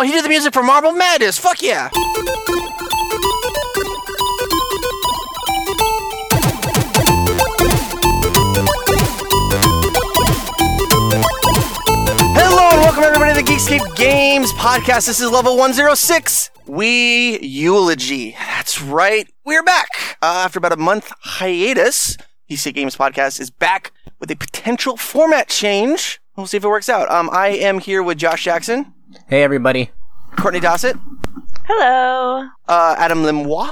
Oh, he did the music for Marble Madness. Fuck yeah. Hello and welcome everybody to the Geekscape Games podcast. This is level 106. Wii Ulogy. That's right. We're back uh, after about a month hiatus. Geekscape Games podcast is back with a potential format change. We'll see if it works out. Um, I am here with Josh Jackson, Hey everybody. Courtney Dossett, Hello. uh, Adam Limois,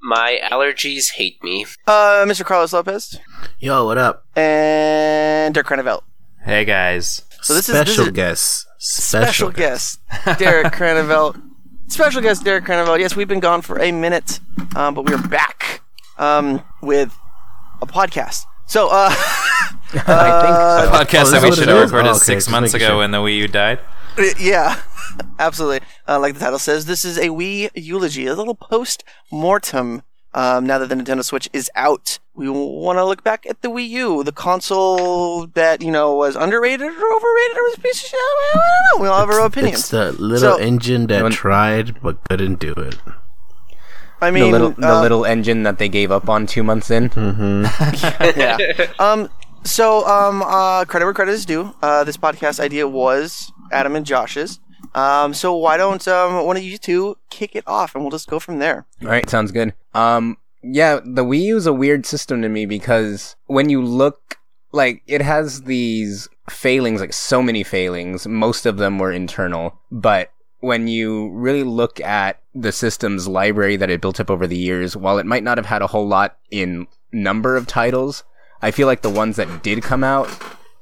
My allergies hate me. uh, Mr. Carlos Lopez, Yo, what up? and Derek Cranevelt. Hey guys. So this is special is guest. special guest Derek Cranevelt. Special guest Derek Cranevelt. Yes, we've been gone for a minute, um, but we're back um, with a podcast. So, uh, I think A podcast oh, that we should have recorded Oh, okay, six just months ago sure. when the Wii U died. yeah, absolutely. Uh, like the title says, this is a Wii Ulogy, a little post mortem. Um, now that the Nintendo Switch is out, we want to look back at the Wii U, the console that you know was underrated or overrated or was a piece of shit. I don't know. We all have our opinions. It's the little So- engine that When- tried but couldn't do it. I the mean, little the uh, little engine that they gave up on two months in. yeah. Um. So, um, uh, credit where credit is due. Uh, this podcast idea was Adam and Josh's. Um. So why don't um one of you two kick it off and we'll just go from there. All right, sounds good. Um, yeah, the Wii U is a weird system to me because when you look, like, it has these failings, like so many failings. Most of them were internal, but when you really look at the system's library that it built up over the years, while it might not have had a whole lot in number of titles, I feel like the ones that did come out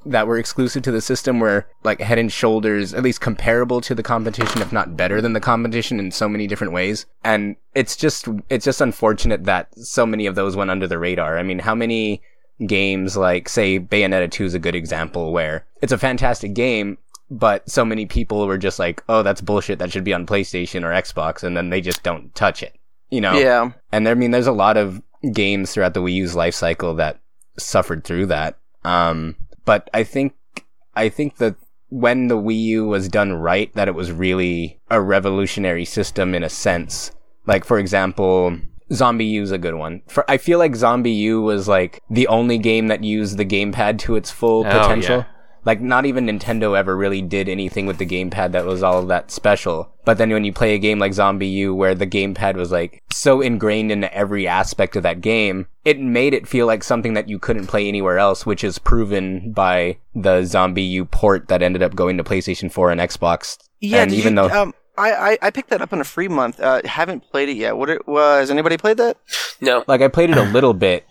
that were exclusive to the system were like head and shoulders, at least comparable to the competition, if not better than the competition in so many different ways. And it's just, it's just unfortunate that so many of those went under the radar. I mean, how many games like, say, Bayonetta 2 is a good example where it's a fantastic game, but so many people were just like, oh, that's bullshit. That should be on PlayStation or Xbox. And then they just don't touch it, you know? Yeah. And there, I mean, there's a lot of games throughout the Wii U's life cycle that suffered through that. Um, but I think, I think that when the Wii U was done right, that it was really a revolutionary system in a sense. Like, for example, Zombie U is a good one. For, I feel like Zombie U was like the only game that used the gamepad to its full Oh, potential. yeah. Like, not even Nintendo ever really did anything with the gamepad that was all that special. But then when you play a game like Zombie U, where the gamepad was like so ingrained into every aspect of that game, it made it feel like something that you couldn't play anywhere else, which is proven by the Zombie U port that ended up going to PlayStation 4 and Xbox. Yeah. and even you, though um, I, I I picked that up on a free month. Uh, haven't played it yet. What it was? Anybody played that? No. like I played it a little bit,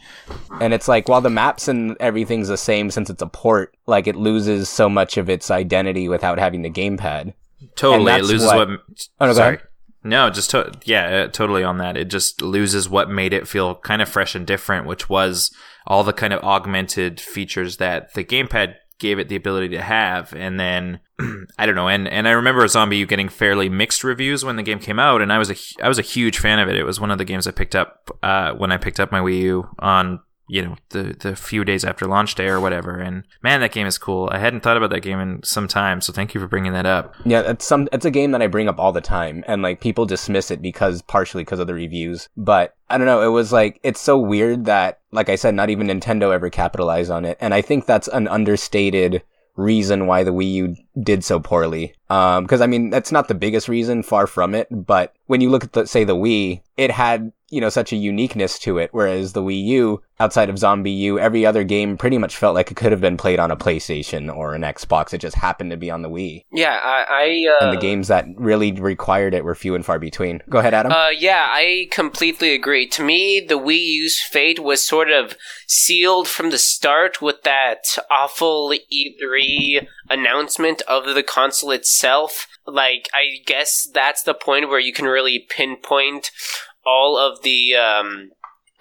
and it's like while the maps and everything's the same since it's a port, like it loses so much of its identity without having the gamepad. Totally, it loses what- what. Oh, no, sorry. No, just to- yeah, uh, totally on that. It just loses what made it feel kind of fresh and different, which was all the kind of augmented features that the gamepad gave it the ability to have. And then I don't know, and and I remember Zombie U getting fairly mixed reviews when the game came out, and I was a I was a huge fan of it. It was one of the games I picked up uh, when I picked up my Wii U on you know the the few days after launch day or whatever. And man, that game is cool. I hadn't thought about that game in some time, so thank you for bringing that up. Yeah, it's some it's a game that I bring up all the time and like people dismiss it because partially because of the reviews. But I don't know, it was like it's so weird that like I said not even Nintendo ever capitalized on it. And I think that's an understated reason why the Wii U did so poorly. Um cuz I mean, that's not the biggest reason, far from it, but when you look at the say the Wii, it had you know, such a uniqueness to it. Whereas the Wii U, outside of Zombie U, every other game pretty much felt like it could have been played on a PlayStation or an Xbox. It just happened to be on the Wii. Yeah, I, I uh, And the games that really required it were few and far between. Go ahead, Adam. Uh, yeah, I completely agree. To me, the Wii U's fate was sort of sealed from the start with that awful E3 announcement of the console itself. Like, I guess that's the point where you can really pinpoint all of the, um,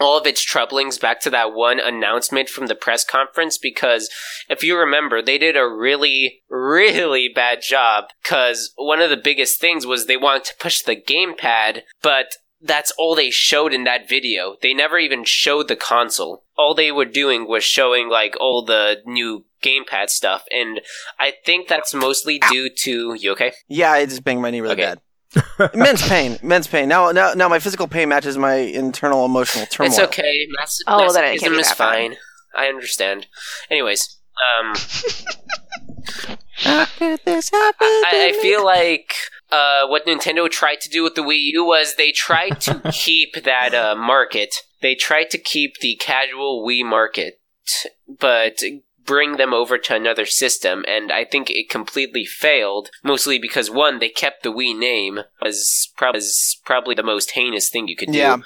all of its troublings back to that one announcement from the press conference because if you remember, they did a really, really bad job because one of the biggest things was they wanted to push the gamepad, but that's all they showed in that video. They never even showed the console. All they were doing was showing like all the new gamepad stuff, and I think that's mostly due to you okay? Yeah, I just banged my knee really Okay. bad. immense pain, immense pain. Now, now, now, my physical pain matches my internal emotional turmoil. It's okay. Mas- Oh, then it can't masochism be is that fine. I understand. Anyways, um, How could this happen? I, I feel like uh, what Nintendo tried to do with the Wii U was they tried to keep that uh, market. They tried to keep the casual Wii market, but bring them over to another system, and I think it completely failed. Mostly because one, they kept the Wii name was, prob- was probably the most heinous thing you could do. Yeah.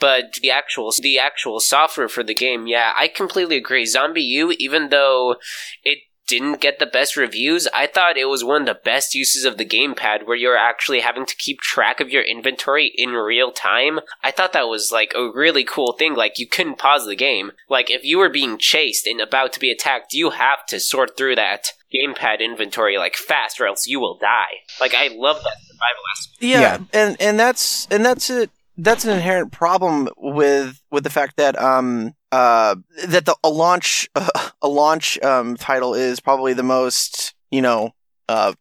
But the actual the actual software for the game, yeah, I completely agree. Zombie U, even though it didn't get the best reviews, I thought it was one of the best uses of the gamepad where you're actually having to keep track of your inventory in real time. I thought that was like a really cool thing. Like you couldn't pause the game. Like if you were being chased and about to be attacked, you have to sort through that gamepad inventory like fast or else you will die. Like I love that survival aspect. Yeah, Yeah. and and that's and that's it. That's an inherent problem with with the fact that um uh that the a launch a launch um title is probably the most you know uh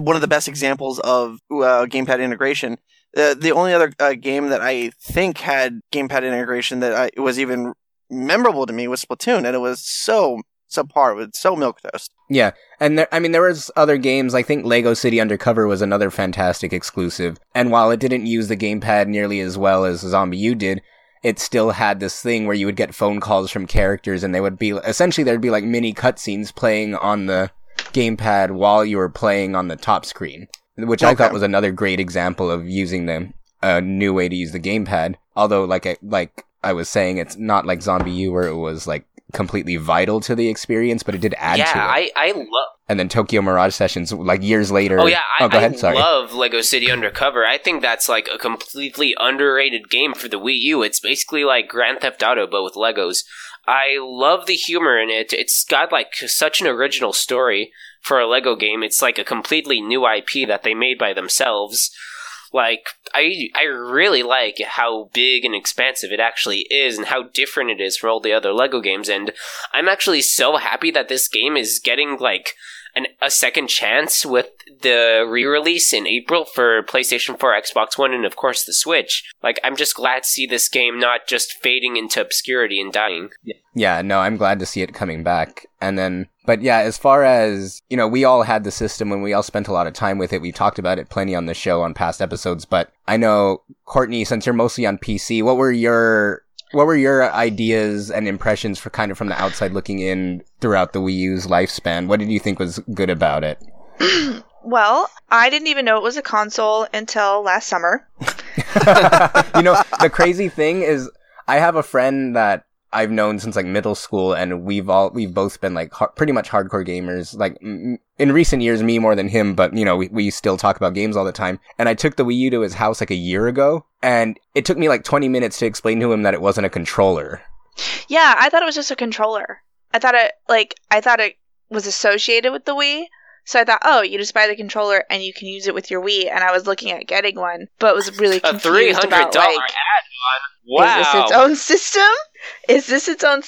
one of the best examples of uh, gamepad integration. Uh, the only other uh, game that I think had gamepad integration that I was even memorable to me was Splatoon, and it was so subpar. It was so milk toast. Yeah, and there, I mean, there was other games. I think Lego City Undercover was another fantastic exclusive. And while it didn't use the gamepad nearly as well as Zombie U did, it still had this thing where you would get phone calls from characters, and they would be essentially there'd be like mini cutscenes playing on the gamepad while you were playing on the top screen, which I thought was another great example of using the a new way to use the gamepad. Although, like I, like I was saying, it's not like Zombie U where it was like completely vital to the experience, but it did add yeah, to it I I love. And then Tokyo Mirage Sessions, like years later. Oh yeah, I, oh, go I ahead. Sorry. love Lego City Undercover. I think that's like a completely underrated game for the Wii U. It's basically like Grand Theft Auto but with Legos. I love the humor in it. It's got like such an original story for a Lego game. It's like a completely new IP that they made by themselves. Like I I really like how big and expansive it actually is and how different it is from all the other Lego games and I'm actually so happy that this game is getting like an, a second chance with the re-release in April for PlayStation 4, Xbox One, and of course the Switch. Like, I'm just glad to see this game not just fading into obscurity and dying. Yeah, no, I'm glad to see it coming back. And then, but yeah, as far as, you know, we all had the system and we all spent a lot of time with it. We talked about it plenty on the show on past episodes, but I know, Courtney, since you're mostly on PC, what were your, what were your ideas and impressions for kind of from the outside looking in throughout the Wii U's lifespan? What did you think was good about it? Well, I didn't even know it was a console until last summer. you know, the crazy thing is, I have a friend that I've known since like middle school, and we've all we've both been like har- pretty much hardcore gamers. Like m- in recent years, me more than him, but you know, we we still talk about games all the time. And I took the Wii U to his house like a year ago, and it took me like twenty minutes to explain to him that it wasn't a controller. Yeah, I thought it was just a controller. I thought it like I thought it was associated with the Wii. So I thought, oh, you just buy the controller and you can use it with your Wii. And I was looking at getting one, but was really confused hundred about dollar like, add-on. Wow. is this its own system? Is this its own?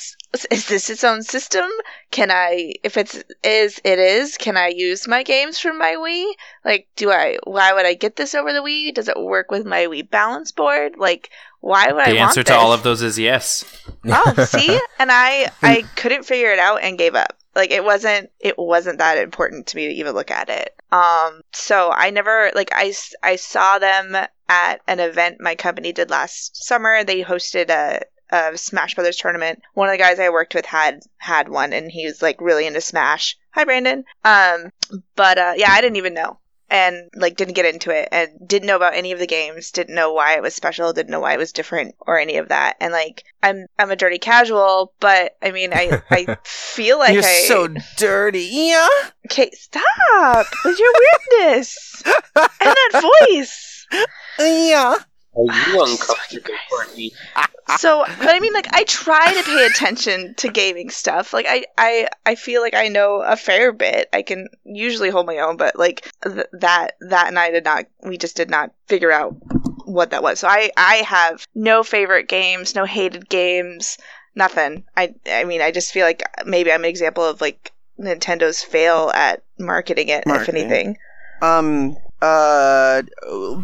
Is this its own system? Can I, if it's is it is, can I use my games from my Wii? Like, do I? Why would I get this over the Wii? Does it work with my Wii balance board? Like, why would I want to? The answer to all of those is yes. Oh, see, and I I couldn't figure it out and gave up. Like it wasn't it wasn't that important to me to even look at it. Um, so I never like I I saw them at an event my company did last summer. They hosted a a Smash Brothers tournament. One of the guys I worked with had had one, and he was like really into Smash. Hi, Brandon. Um, but uh, yeah, I didn't even know and like didn't get into it and didn't know about any of the games didn't know why it was special didn't know why it was different or any of that and like i'm i'm a dirty casual but i mean i i feel like You're i so dirty. Yeah. okay stop with your weirdness and that voice Yeah. Are you uncomfortable, Courtney? so but i mean like i try to pay attention to gaming stuff like i i i feel like i know a fair bit i can usually hold my own but like th- that that and i did not we just did not figure out what that was so i i have no favorite games no hated games nothing i i mean i just feel like maybe i'm an example of like Nintendo's fail at marketing it, Marketing. if anything. Um. Uh.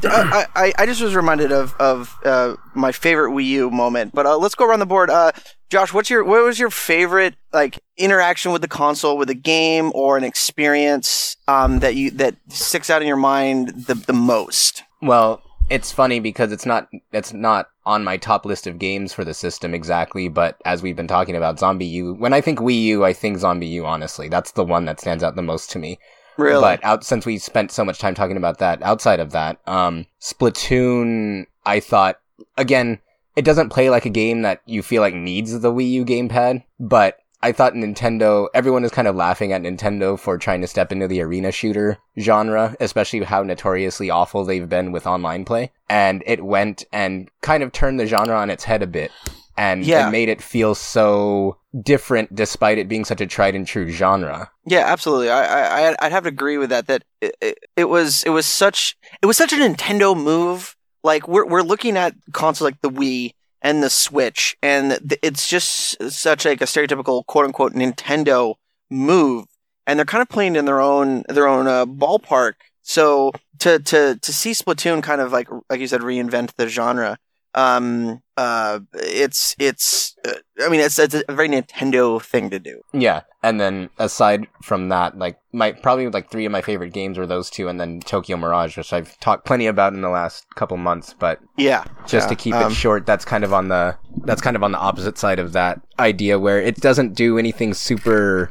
I, I I just was reminded of of uh, my favorite Wii U moment. But uh, let's go around the board. Uh, Josh, what's your what was your favorite like interaction with the console, with a game or an experience um that you that sticks out in your mind the the most? Well, it's funny because it's not it's not on my top list of games for the system exactly, but as we've been talking about Zombie U, when I think Wii U, I think Zombie U honestly. That's the one that stands out the most to me. Really? But out since we spent so much time talking about that, outside of that, um, Splatoon, I thought again, it doesn't play like a game that you feel like needs the Wii U gamepad, but I thought Nintendo, everyone is kind of laughing at Nintendo for trying to step into the arena shooter genre, especially how notoriously awful they've been with online play. And it went and kind of turned the genre on its head a bit. And Yeah. it made it feel so different despite it being such a tried and true genre. Yeah, absolutely. I, I I- I'd have to agree with that. That it, it, it was it was such it was such a Nintendo move. Like we're we're looking at consoles like the Wii and the Switch, and th- it's just such like a stereotypical quote unquote Nintendo move, and they're kind of playing in their own their own uh, ballpark. So to to to see Splatoon kind of like like you said reinvent the genre. Um, uh, it's it's. Uh, I mean, it's it's a very Nintendo thing to do. Yeah, and then aside from that, like my probably like three of my favorite games were those two, and then Tokyo Mirage, which I've talked plenty about in the last couple months. But Yeah, just Yeah, to keep um, it short, that's kind of on the that's kind of on the opposite side of that idea, where it doesn't do anything super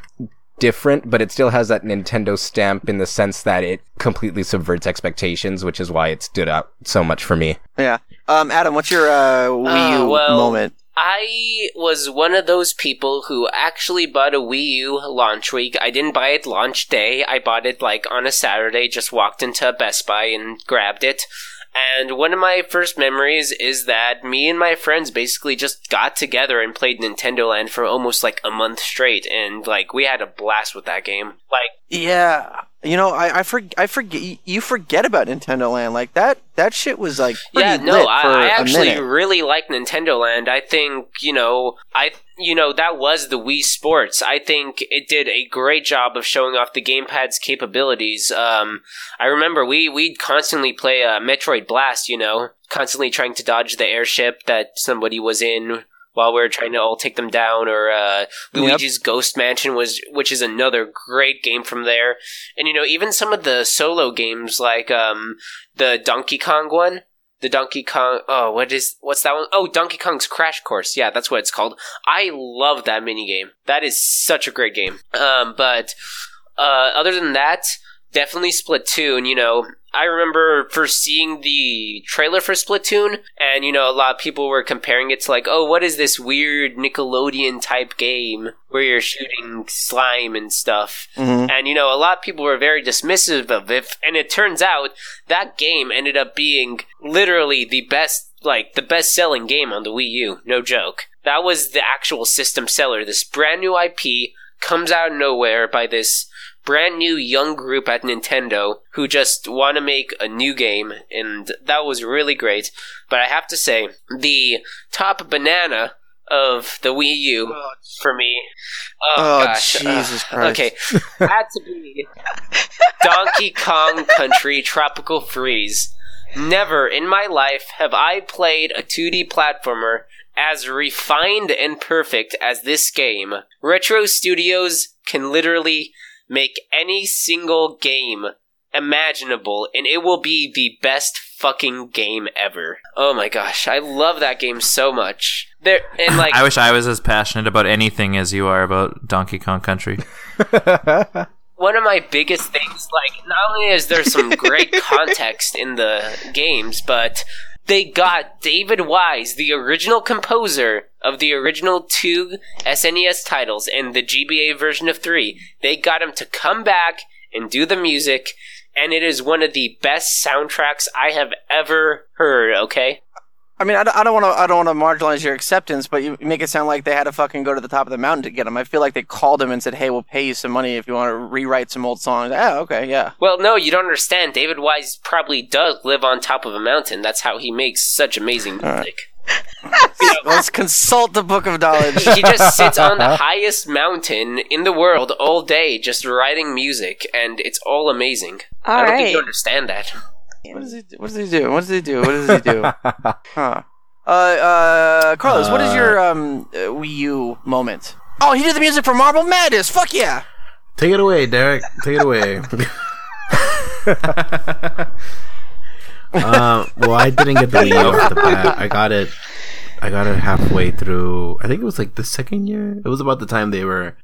different, but it still has that Nintendo stamp in the sense that it completely subverts expectations, which is why it stood out so much for me. Yeah. Um, Adam, what's your uh, Wii Uh, U well- moment? I was one of those people who actually bought a Wii U launch week. I didn't buy it launch day. I bought it like on a Saturday, just walked into a Best Buy and grabbed it. And one of my first memories is that me and my friends basically just got together and played Nintendo Land for almost like a month straight. And like, we had a blast with that game. Like, Yeah. You know, I I, for, I forget you forget about Nintendo Land like that. That shit was like yeah, no, I, for actually really like Nintendo Land. I think you know, I you know that was the Wii Sports. I think it did a great job of showing off the gamepad's capabilities. Um, I remember we we'd constantly play uh, Metroid Blast. You know, constantly trying to dodge the airship that somebody was in. While we were trying to all take them down, or uh, Luigi's Ghost Mansion was, which is another great game from there, and you know even some of the solo games like um, the Donkey Kong one, the Donkey Kong. Oh, what is what's that one? Oh, Donkey Kong's Crash Course. Yeah, that's what it's called. I love that mini game. That is such a great game. Um, but uh, other than that, definitely Splatoon. You know, I remember first seeing the trailer for Splatoon, and you know, a lot of people were comparing it to like, oh, what is this weird Nickelodeon type game where you're shooting slime and stuff? Mhm. And you know, a lot of people were very dismissive of it, and it turns out that game ended up being literally the best, like the best selling game on the Wii U. No joke. That was the actual system seller. This brand new IP comes out of nowhere by this brand new young group at Nintendo who just want to make a new game, and that was really great. But I have to say, the top banana of the Wii U for me. Oh, Oh, gosh. Jesus Uh, Christ. Okay, had to be Donkey Kong Country Tropical Freeze. Never in my life have I played a 2D platformer as refined and perfect as this game. Retro Studios can literally make any single game imaginable and it will be the best fucking game ever. Oh my gosh, I love that game so much. There and like I wish I was as passionate about anything as you are about Donkey Kong Country. one of my biggest things, like, not only is there some great context in the games, but they got David Wise, the original composer of the original two SNES titles and the GBA version of three. They got him to come back and do the music, and it is one of the best soundtracks I have ever heard, okay? I mean, I don't, want to I don't want to marginalize your acceptance, but you make it sound like they had to fucking go to the top of the mountain to get him. I feel like they called him and said, "Hey, we'll pay you some money if you want to rewrite some old songs." Oh, okay, yeah. Well, no, you don't understand. David Wise probably does live on top of a mountain. That's how he makes such amazing music. Let's consult the book of knowledge. he just sits on the highest mountain in the world all day, just writing music, and it's all amazing. All I don't think you understand that. What does he? Do? What does he do? What does he do? What does he do? huh? Uh, uh, Carlos, what is your um uh, Wii U moment? Oh, he did the music for Marble Madness. Fuck yeah! Take it away, Derek. Take it away. uh, well, I didn't get the Wii U off the bat. I got it. I got it halfway through. I think it was like the second year. It was about the time they were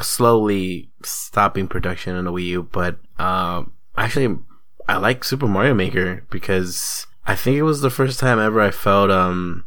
slowly stopping production on the Wii U. But um, actually, I like Super Mario Maker because I think it was the first time ever I felt um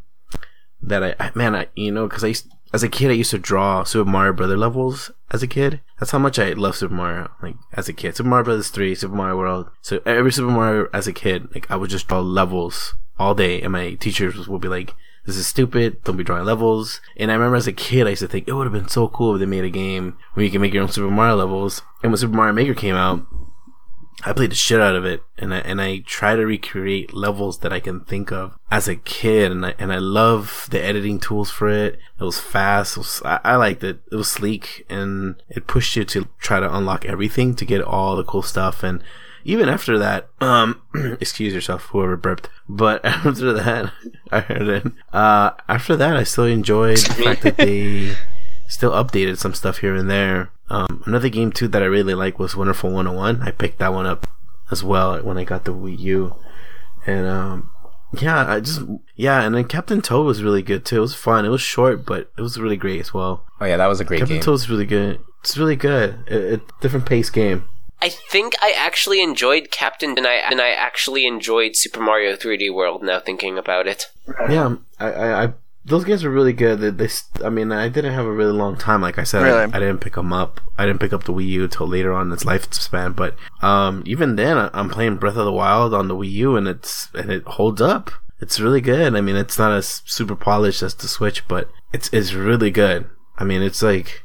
that I, I man I you know because I used as a kid I used to draw Super Mario Brother levels as a kid. That's how much I love Super Mario. Like as a kid, Super Mario Brothers three, Super Mario World. So every Super Mario as a kid, like I would just draw levels all day, and my teachers would be like. This is stupid. Don't be drawing levels. And I remember as a kid, I used to think it would have been so cool if they made a game where you can make your own Super Mario levels. And when Super Mario Maker came out, I played the shit out of it, and I and I try to recreate levels that I can think of as a kid, and I and I love the editing tools for it. It was fast. It was, I, I liked it. It was sleek, and it pushed you to try to unlock everything to get all the cool stuff. And even after that, um, excuse yourself, whoever burped. But after that, I heard it. Uh, after that, I still enjoyed the fact that they still updated some stuff here and there. Um, another game too that I really like was Wonderful 101. I picked that one up as well when I got the Wii U, and um, yeah, I just yeah, and then Captain Toad was really good too. It was fun. It was short, but it was really great as well. oh yeah, that was a great Captain game. Toad's really good. It's really good. It, it different pace game. I think I actually enjoyed Captain, and I and I actually enjoyed Super Mario 3D World. Now thinking about it, Yeah, I, I, I those games were really good. They, they, I mean, I didn't have a really long time. Like I said, I, Really? I didn't pick them up. I didn't pick up the Wii U until later on in its lifespan. But um, even then, I, I'm playing Breath of the Wild on the Wii U, and it's and it holds up. It's really good. I mean, it's not as super polished as the Switch, but it's it's really good. I mean, it's like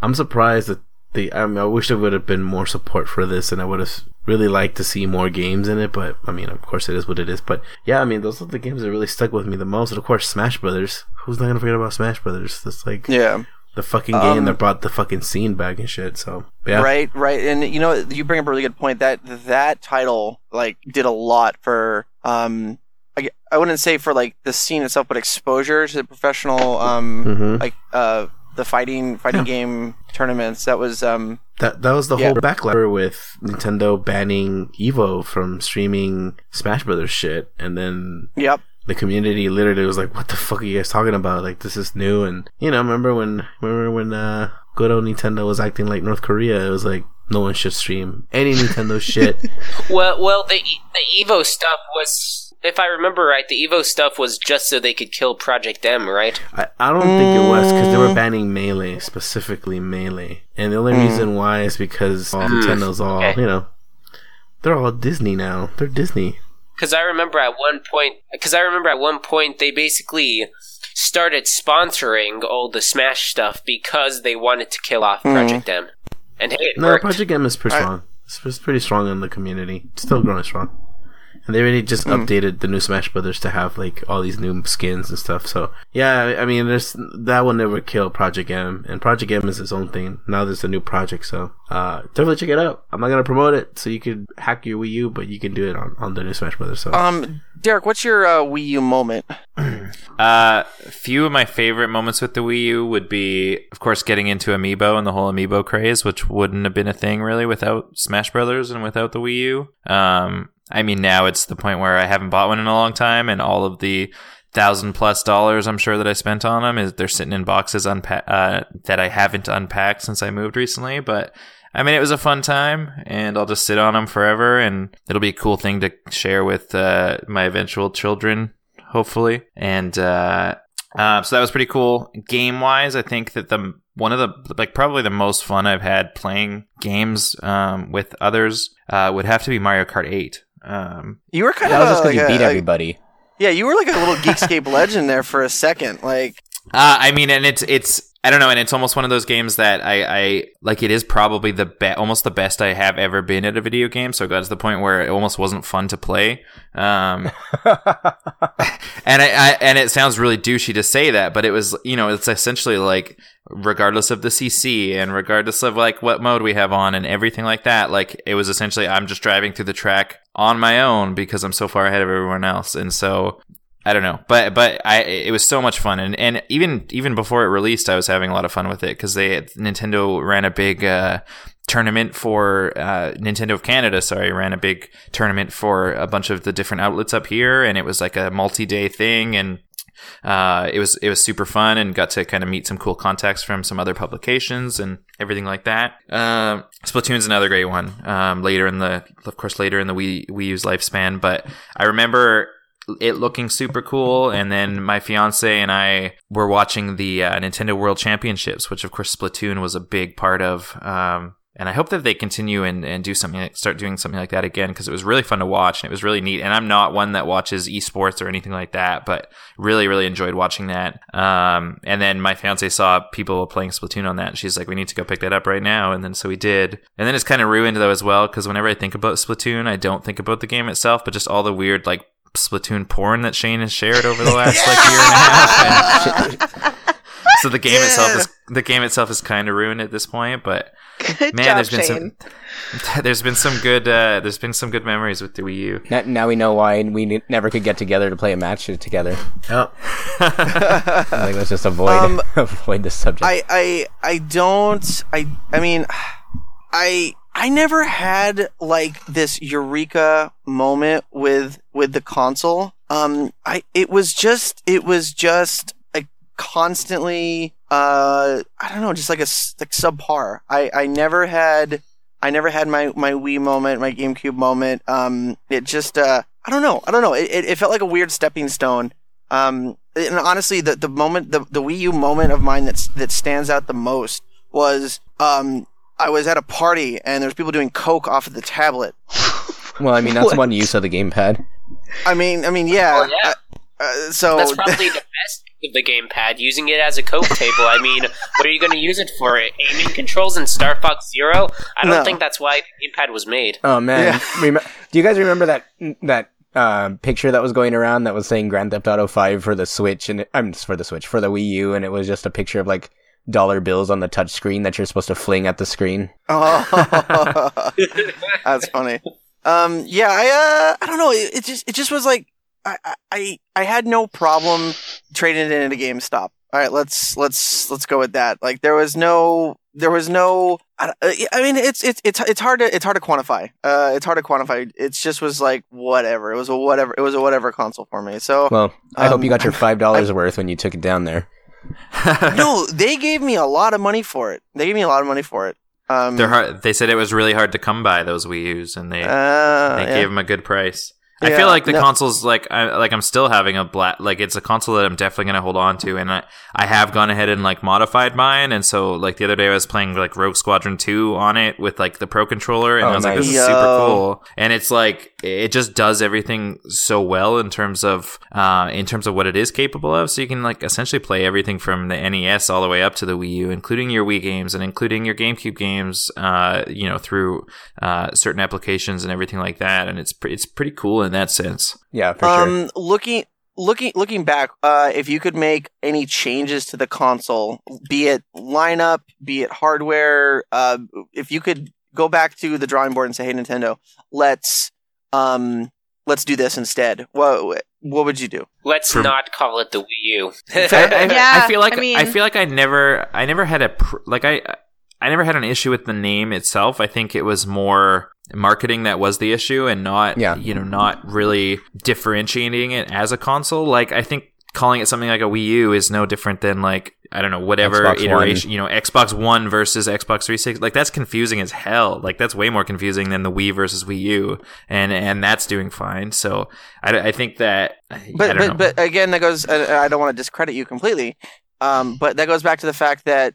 I'm surprised that the. I mean, I wish there would have been more support for this, and I would have really liked to see more games in it. But I mean, of course, it is what it is. But yeah, I mean, those are the games that really stuck with me the most. And of course, Smash Brothers. Who's not gonna forget about Smash Brothers? That's like Yeah. the fucking game Um, that brought the fucking scene back and shit. So yeah, Right, right, and you know you bring up a really good point that that title like did a lot for um I, I wouldn't say for like the scene itself, but exposure to the professional um Mhm. like uh the fighting fighting Yeah. game tournaments. That was um That that was the Yeah. whole backlash with Nintendo banning Evo from streaming Smash Brothers shit, and then yep the community literally was like, "What the fuck are you guys talking about? Like this is new." And you know, remember when remember when uh, good old Nintendo was acting like North Korea? It was like no one should stream any Nintendo shit. well, well, the E- the Evo stuff was, if I remember right, the Evo stuff was just so they could kill Project M, right? I, I don't think it was because they were mm. banning melee specifically melee, and the only mm. reason why is because all hmm. Nintendo's all okay. you know, they're all Disney now. They're Disney. Because I remember at one point, because I remember at one point they basically started sponsoring all the Smash stuff because they wanted to kill off mm. Project M, and hey, it No, worked. Project M is pretty I- strong. It's, it's pretty strong in the community. It's still growing strong. And they already just updated the new Smash Brothers to have like all these new skins and stuff. So yeah, I- I mean, there's that will never kill Project M, and Project M is its own thing. Now there's a new project, so uh, definitely check it out. I'm not gonna promote it, so you could hack your Wii U, but you can do it on, on the new Smash Brothers. So um Derek, what's your uh, Wii U moment? Uh, a few of my favorite moments with the Wii U would be, of course, getting into Amiibo and the whole Amiibo craze, which wouldn't have been a thing really without Smash Brothers and without the Wii U. Um, I mean, now it's the point where I haven't bought one in a long time, and all of the thousand plus dollars I'm sure that I spent on them is they're sitting in boxes unpa- uh, that I haven't unpacked since I moved recently, but. I mean, it was a fun time, and I'll just sit on them forever, and it'll be a cool thing to share with uh, my eventual children hopefully. And uh, uh, so that was pretty cool. Game wise, I think that the one of the like probably the most fun I've had playing games um, with others uh, would have to be Mario Kart Eight. Um, You were kind That of was just like because you beat a- everybody. yeah, you were like a little Geekscape legend there for a second. Like uh, I mean, and it's it's I don't know, and it's almost one of those games that I, I like. It is probably the be- almost the best I have ever been at a video game. So it got to the point where it almost wasn't fun to play. Um, and I, I and it sounds really douchey to say that, but it was you know it's essentially like regardless of the CC and regardless of like what mode we have on and everything like that, like it was essentially I'm just driving through the track on my own because I'm so far ahead of everyone else, and so I don't know, but but I it was so much fun, and and even even before it released, I was having a lot of fun with it because they Nintendo ran a big uh, tournament for uh, Nintendo of Canada. Sorry, ran a big tournament for a bunch of the different outlets up here, and it was like a multi day thing, and uh, it was it was super fun, and got to kind of meet some cool contacts from some other publications and everything like that. Uh, Splatoon's another great one. Um, later in the, of course, later in the Wii Wii U's lifespan, but I remember it looking super cool. And then my fiance and I were watching the uh, Nintendo World Championships, which of course Splatoon was a big part of. Um, and I hope that they continue and, and do something, like, start doing something like that again because it was really fun to watch and it was really neat. And I'm not one that watches esports or anything like that, but really, really enjoyed watching that. Um, and then my fiance saw people playing Splatoon on that. And she's like, we need to go pick that up right now. And then so we did. And then it's kind of ruined though as well because whenever I think about Splatoon, I don't think about the game itself, but just all the weird like Splatoon porn that Shane has shared over the last like year and a half. And so the game itself is the game itself is kind of ruined at this point, but Good man, job, there's been Shane. some there's been some good uh, there's been some good memories with the Wii U. Now, now we know why we never could get together to play a match together. Yep. Like, let's just avoid Um, avoid the subject. I, I I don't I I mean I I never had like this eureka moment with with the console. Um I it was just it was just like constantly uh I don't know just like a like subpar. I I never had I never had my my Wii moment, my GameCube moment. Um it just uh I don't know. I don't know. It it, it felt like a weird stepping stone. Um and honestly the the moment the the Wii U moment of mine that's that stands out the most was um I was at a party and there was people doing coke off of the tablet. well, I mean that's one use of the gamepad. I mean, I mean, yeah. Well, yeah. Uh, uh, so That's probably the best of the gamepad, using it as a coke table. I mean, what are you going to use it for? Aiming controls in Star Fox Zero? I don't No. think that's why the gamepad was made. Oh man, Yeah. Rem- do you guys remember that that uh, picture that was going around that was saying Grand Theft Auto Five for the Switch and I'm just for the Switch for the Wii U, and it was just a picture of like dollar bills on the touch screen that you're supposed to fling at the screen. Oh, that's funny. Um, yeah, I, uh, I don't know. It, it just, it just was like, I, I- I, I had no problem trading it into GameStop. All right, let's, let's, let's go with that. Like, there was no, there was no. I, I mean, it's, it's, it's, it's hard to, it's hard to quantify. Uh, it's hard to quantify. It just was like whatever. It was a whatever. It was a whatever console for me. So Well, I hope you Um, got your five dollars worth when you took it down there. no, they gave me a lot of money for it. They gave me a lot of money for it. Um, They're hard. They said it was really hard to come by those Wii U's, and they uh, they yeah. gave them a good price. I feel like the no- console's like I like I'm still having a black like it's a console that I'm definitely gonna hold on to, and I I have gone ahead and like modified mine, and so like the other day I was playing like Rogue Squadron two on it with like the Pro controller, and Oh, I was like this is super cool, and it's like it just does everything so well in terms of uh in terms of what it is capable of, so you can like essentially play everything from the NES all the way up to the Wii U, including your Wii games and including your GameCube games, uh you know through uh certain applications and everything like that, and it's pre- it's pretty cool in that sense. Yeah, for sure. um, looking looking looking back, uh, if you could make any changes to the console, be it lineup, be it hardware, uh, if you could go back to the drawing board and say, "Hey, Nintendo, let's um, let's do this instead," what what would you do? Let's For- not call it the Wii U. I, I- Yeah, I feel like I mean- I feel like I never I never had a pr- like I I never had an issue with the name itself. I think it was more marketing that was the issue and not Yeah. you know not really differentiating it as a console. Like I think calling it something like a Wii U is no different than like I don't know whatever Xbox iteration you know Xbox One versus Xbox 360 like that's confusing as hell like that's way more confusing than the Wii versus Wii U and and that's doing fine so I, I think that I But but know. but again, that goes. Uh, I don't want to discredit you completely, um, but that goes back to the fact that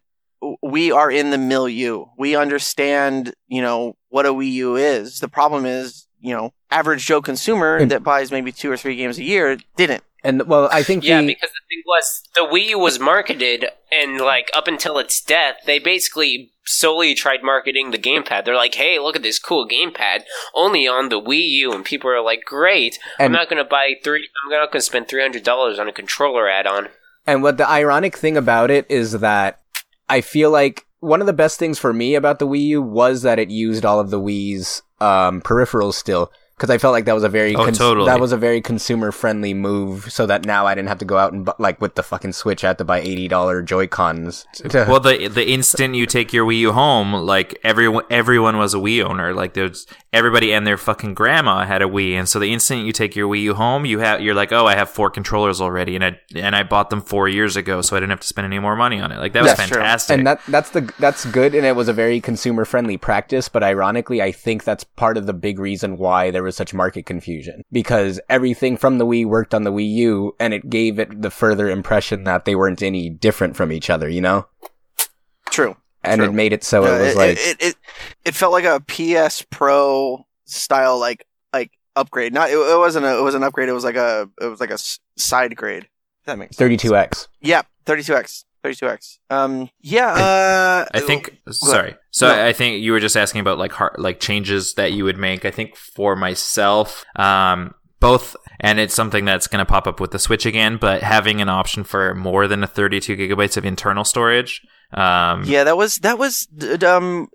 we are in the milieu. We understand, you know, what a Wii U is. The problem is, you know, average Joe consumer And- that buys maybe two or three games a year didn't. And well, I think Yeah, the, because the thing was, the Wii U was marketed, and like up until its death, they basically solely tried marketing the gamepad. They're like, "Hey, look at this cool gamepad, only on the Wii U," and people are like, "Great! I'm not going to buy three. I'm not going to spend three hundred dollars on a controller add-on." And what the ironic thing about it is that I feel like one of the best things for me about the Wii U was that it used all of the Wii's um, peripherals still. Because I felt like that was a very Oh, totally. that was a very consumer friendly move, so that now I didn't have to go out and bu- like with the fucking Switch, I had to buy eighty dollar Joy Cons. Well, the the instant you take your Wii U home, like everyone everyone was a Wii owner. Like there's everybody and their fucking grandma had a Wii, and so the instant you take your Wii U home, you have you're like, oh, I have four controllers already, and I and I bought them four years ago, so I didn't have to spend any more money on it. Like that was That's true. fantastic. and that that's the that's good and it was a very consumer friendly practice but ironically i think that's part of the big reason why there was such market confusion because everything from the wii worked on the wii u and it gave it the further impression that they weren't any different from each other you know True. and True. it made it so it was like it, it, it felt like a PS Pro style like like upgrade. Not it, it wasn't a it was an upgrade. It was like a it was like a side grade. If that makes 32x Yeah, 32x. 32x. Um yeah, uh I think sorry. So No. I think you were just asking about like like changes that you would make. I think for myself, um, both, and it's something that's going to pop up with the Switch again. But having an option for more than a 32 gigabytes of internal storage. Um, Yeah, that was that was um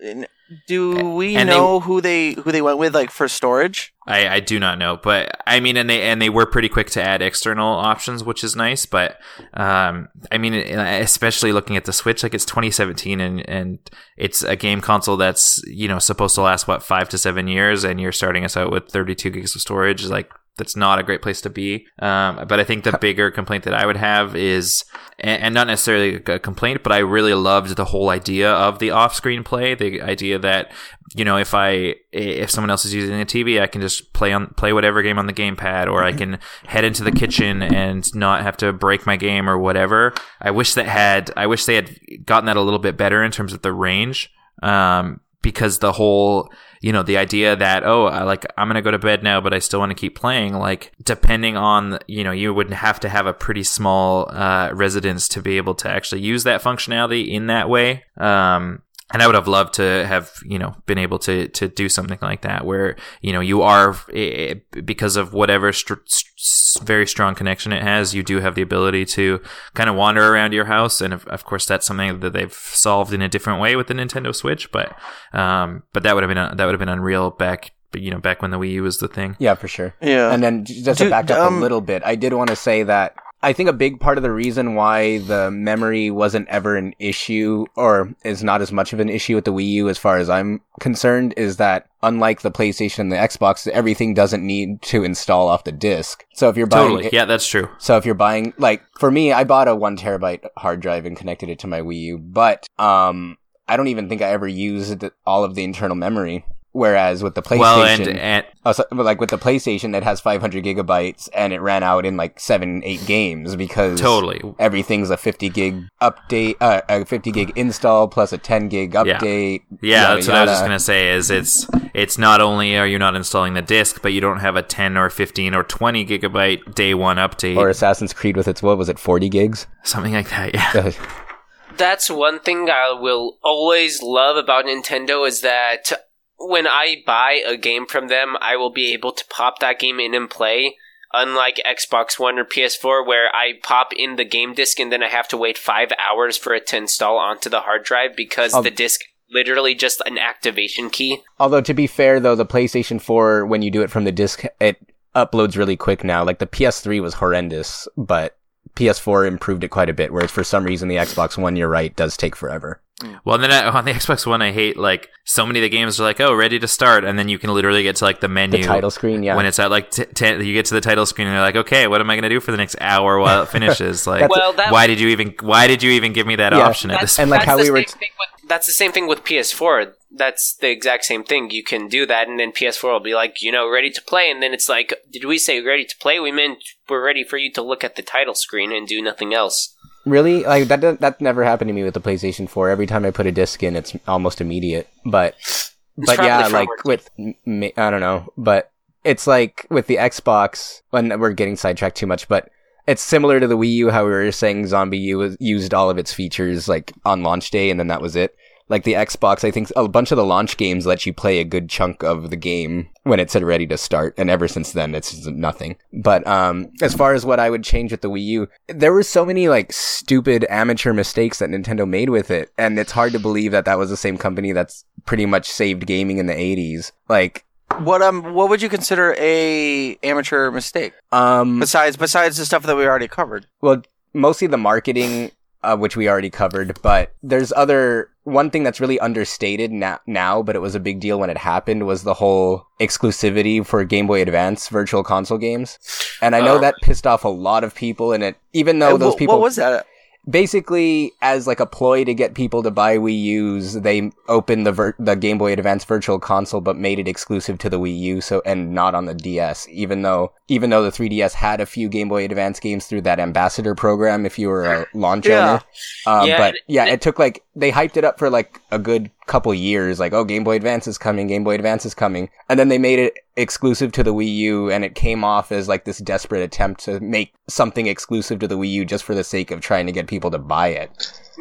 do we And they- know who they who they went with like for storage? I, I do not know, but I mean, and they and they were pretty quick to add external options, which is nice. But um, I mean, especially looking at the Switch, like it's 2017, and and it's a game console that's you know supposed to last what five to seven years, and you're starting us out with 32 gigs of storage, like that's not a great place to be. Um, but I think the bigger complaint that I would have is, and, and not necessarily a complaint, but I really loved the whole idea of the off-screen play. The idea that you know if I if someone else is using a TV, I can just play on play whatever game on the gamepad, or I can head into the kitchen and not have to break my game or whatever. I wish that had I wish they had gotten that a little bit better in terms of the range. Um, because the whole you know the idea that oh I like I'm gonna go to bed now but I still want to keep playing like depending on you know you would have to have a pretty small uh, residence to be able to actually use that functionality in that way. Um, and I would have loved to have you know been able to to do something like that where you know you are eh, because of whatever str- s- very strong connection it has you do have the ability to kind of wander around your house. And of, of course that's something that they've solved in a different way with the Nintendo Switch but um but that would have been uh, that would have been unreal back you know back when the Wii U was the thing. Yeah for sure. Yeah. And then just to Dude, back up um, a little bit, I did want to say that I think a big part of the reason why the memory wasn't ever an issue or is not as much of an issue with the Wii U as far as I'm concerned is that unlike the PlayStation and the Xbox, everything doesn't need to install off the disc. So if you're buying totally yeah that's true so if you're buying, like, for me, I bought a one terabyte hard drive and connected it to my Wii U, but, um, I don't even think I ever used all of the internal memory. Whereas with the PlayStation, well and, and oh, so, like with the PlayStation, it has 500 gigabytes and it ran out in like seven, eight games because totally everything's a 50 gig update, uh, a 50 gig install plus a 10 gig update. Yeah, yada, that's what I was just gonna say. Is it's it's not only are you not installing the disc, but you don't have a ten or fifteen or twenty gigabyte day one update, Or Assassin's Creed with its, what was it, 40 gigs? something like that. Yeah, That's one thing I will always love about Nintendo is that when I buy a game from them, I will be able to pop that game in and play. Unlike Xbox One or PS4, where I pop in the game disc and then I have to wait five hours for it to install onto the hard drive because Um, the disc literally just an activation key. Although to be fair though, the PlayStation 4 when you do it from the disc, it uploads really quick now. Like the PS3 was horrendous, but PS4 improved it quite a bit. Whereas for some reason the Xbox One, you're right, does take forever. Mm. Well, then I, on the Xbox One, I hate like so many of the games are like, oh, ready to start, and then you can literally get to like the The menu title screen, yeah. when it's at like t- ten, you get to the title screen and you're like, okay, what am I gonna do for the next hour while it finishes? Like, Well, that- why did you even why did you even give me that Yeah. option at this? and like how we were same thing with, that's the same thing with PS4. That's the exact same thing. You can do that, and then PS4 will be like, you know, ready to play, and then it's like, did we say ready to play? We meant we're ready for you to look at the title screen and do nothing else. Really? Like that that never happened to me with the PlayStation 4. Every time I put a disc in, it's almost immediate. But but yeah, like with I don't know, but it's like with the Xbox when we're getting sidetracked too much, but it's similar to the Wii U, how we were saying Zombie U used all of its features like on launch day, and then that was it. Like the Xbox, I think a bunch of the launch games let you play a good chunk of the game when it said ready to start, and ever since then, it's nothing. But um, as far as what I would change with the Wii U, there were so many like stupid amateur mistakes that Nintendo made with it, and it's hard to believe that that was the same company that's pretty much saved gaming in the '80s. Like, What um what would you consider a amateur mistake um, besides besides the stuff that we already covered? Well, mostly the marketing, uh, which we already covered, but there's other one thing that's really understated now, now, but it was a big deal when it happened was the whole exclusivity for Game Boy Advance virtual console games. And I know Oh. that pissed off a lot of people and it, even though Uh, those people, What was that? Basically as like a ploy to get people to buy Wii U's, they opened the vir- the Game Boy Advance Virtual Console, but made it exclusive to the Wii U, so and not on the DS. Even though even though the 3DS had a few Game Boy Advance games through that ambassador program, if you were a launch Yeah. owner. Um, Yeah, but yeah, it took like they hyped it up for like a good couple years, like oh Game Boy Advance is coming, Game Boy Advance is coming, and then they made it exclusive to the Wii U, and it came off as like this desperate attempt to make something exclusive to the Wii U just for the sake of trying to get people to buy it.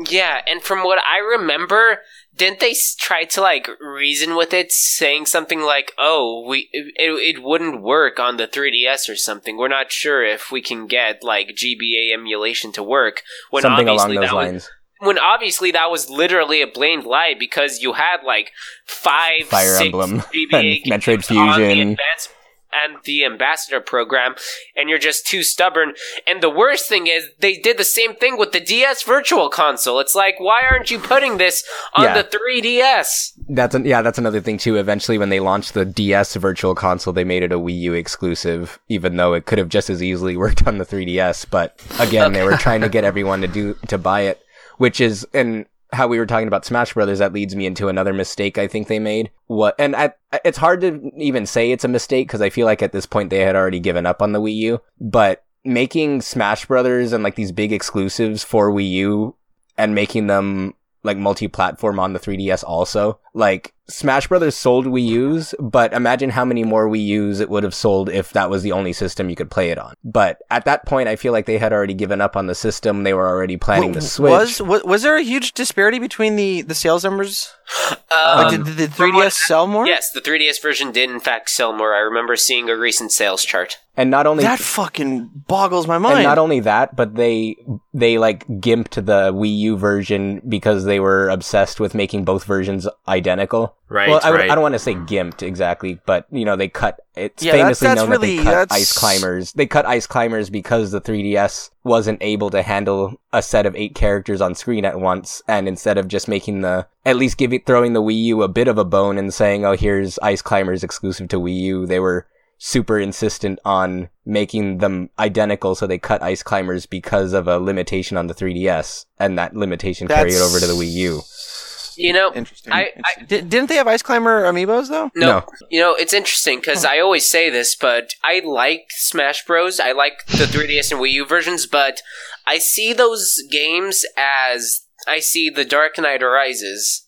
Yeah, and from what I remember, didn't they try to like reason with it, saying something like, "Oh, we it, it wouldn't work on the 3DS or something. We're not sure if we can get like GBA emulation to work." When something obviously along those that was- lines. When obviously that was literally a blamed lie because you had like five Fire Emblem and Metroid games on the Fusion. and the ambassador program and you're just too stubborn and the worst thing is they did the same thing with the DS virtual console it's like why aren't you putting this on Yeah. the 3DS That's an, yeah, that's another thing too. Eventually, when they launched the DS Virtual Console, they made it a Wii U exclusive, even though it could have just as easily worked on the 3DS. But again, they were trying to get everyone to do to buy it, which is and how we were talking about Smash Brothers. That leads me into another mistake I think they made. What and I, it's hard to even say it's a mistake because I feel like at this point they had already given up on the Wii U. But making Smash Brothers and like these big exclusives for Wii U and making them like multi-platform on the 3DS also. Like Smash Brothers sold Wii U's, but imagine how many more Wii U's it would have sold if that was the only system you could play it on. But at that point, I feel like they had already given up on the system. They were already planning W- the Switch. Was, was was there a huge disparity between the the sales numbers? um, Like, did, did the 3DS what- sell more? yes the 3DS version did in fact sell more I remember seeing a recent sales chart and not only That fucking boggles my mind. and not only that, but they they like gimped the Wii U version because they were obsessed with making both versions identical. Right, Well, I, right. I don't want to say gimped exactly, but you know they cut. It's Yeah, that's- famously that's known really- that they cut that's- Ice Climbers. They cut Ice Climbers because the 3DS wasn't able to handle a set of eight characters on screen at once, and instead of just making the at least giving throwing the Wii U a bit of a bone and saying, "Oh, here's Ice Climbers exclusive to Wii U," they were super insistent on making them identical, so they cut Ice Climbers because of a limitation on the 3DS, and that limitation carried over to the Wii U. you know Interesting. I- Interesting. Di- didn't they have Ice Climber amiibos though? No, No. you know it's interesting because I always say this, but I like Smash Bros. I like the 3DS and Wii U versions, but I see those games as I see the Dark Knight Rises.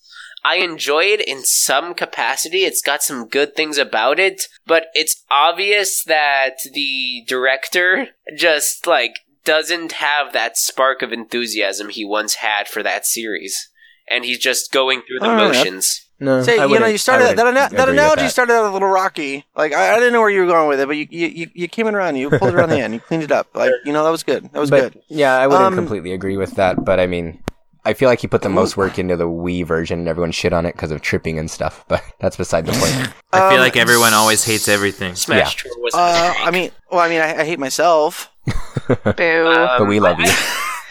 I enjoy it in some capacity. It's got some good things about it, but it's obvious that the director just like doesn't have that spark of enthusiasm he once had for that series. And he's just going through the All right. motions. No, Say, I you know, you started that that, ana- that analogy that. started out a little rocky. Like I, I didn't know where you were going with it, but you you, you, you came in around. You pulled it around the end. You cleaned it up. Like you know, that was good. That was but good. yeah, I wouldn't Um, completely agree with that. But I mean, I feel like he put the most work into the Wii version, and everyone shit on it because of tripping and stuff. But that's beside the point. I feel Um, like everyone always hates everything. Smash Bros. was Uh, I mean, well, I mean, I, I hate myself. Boo. but we love you.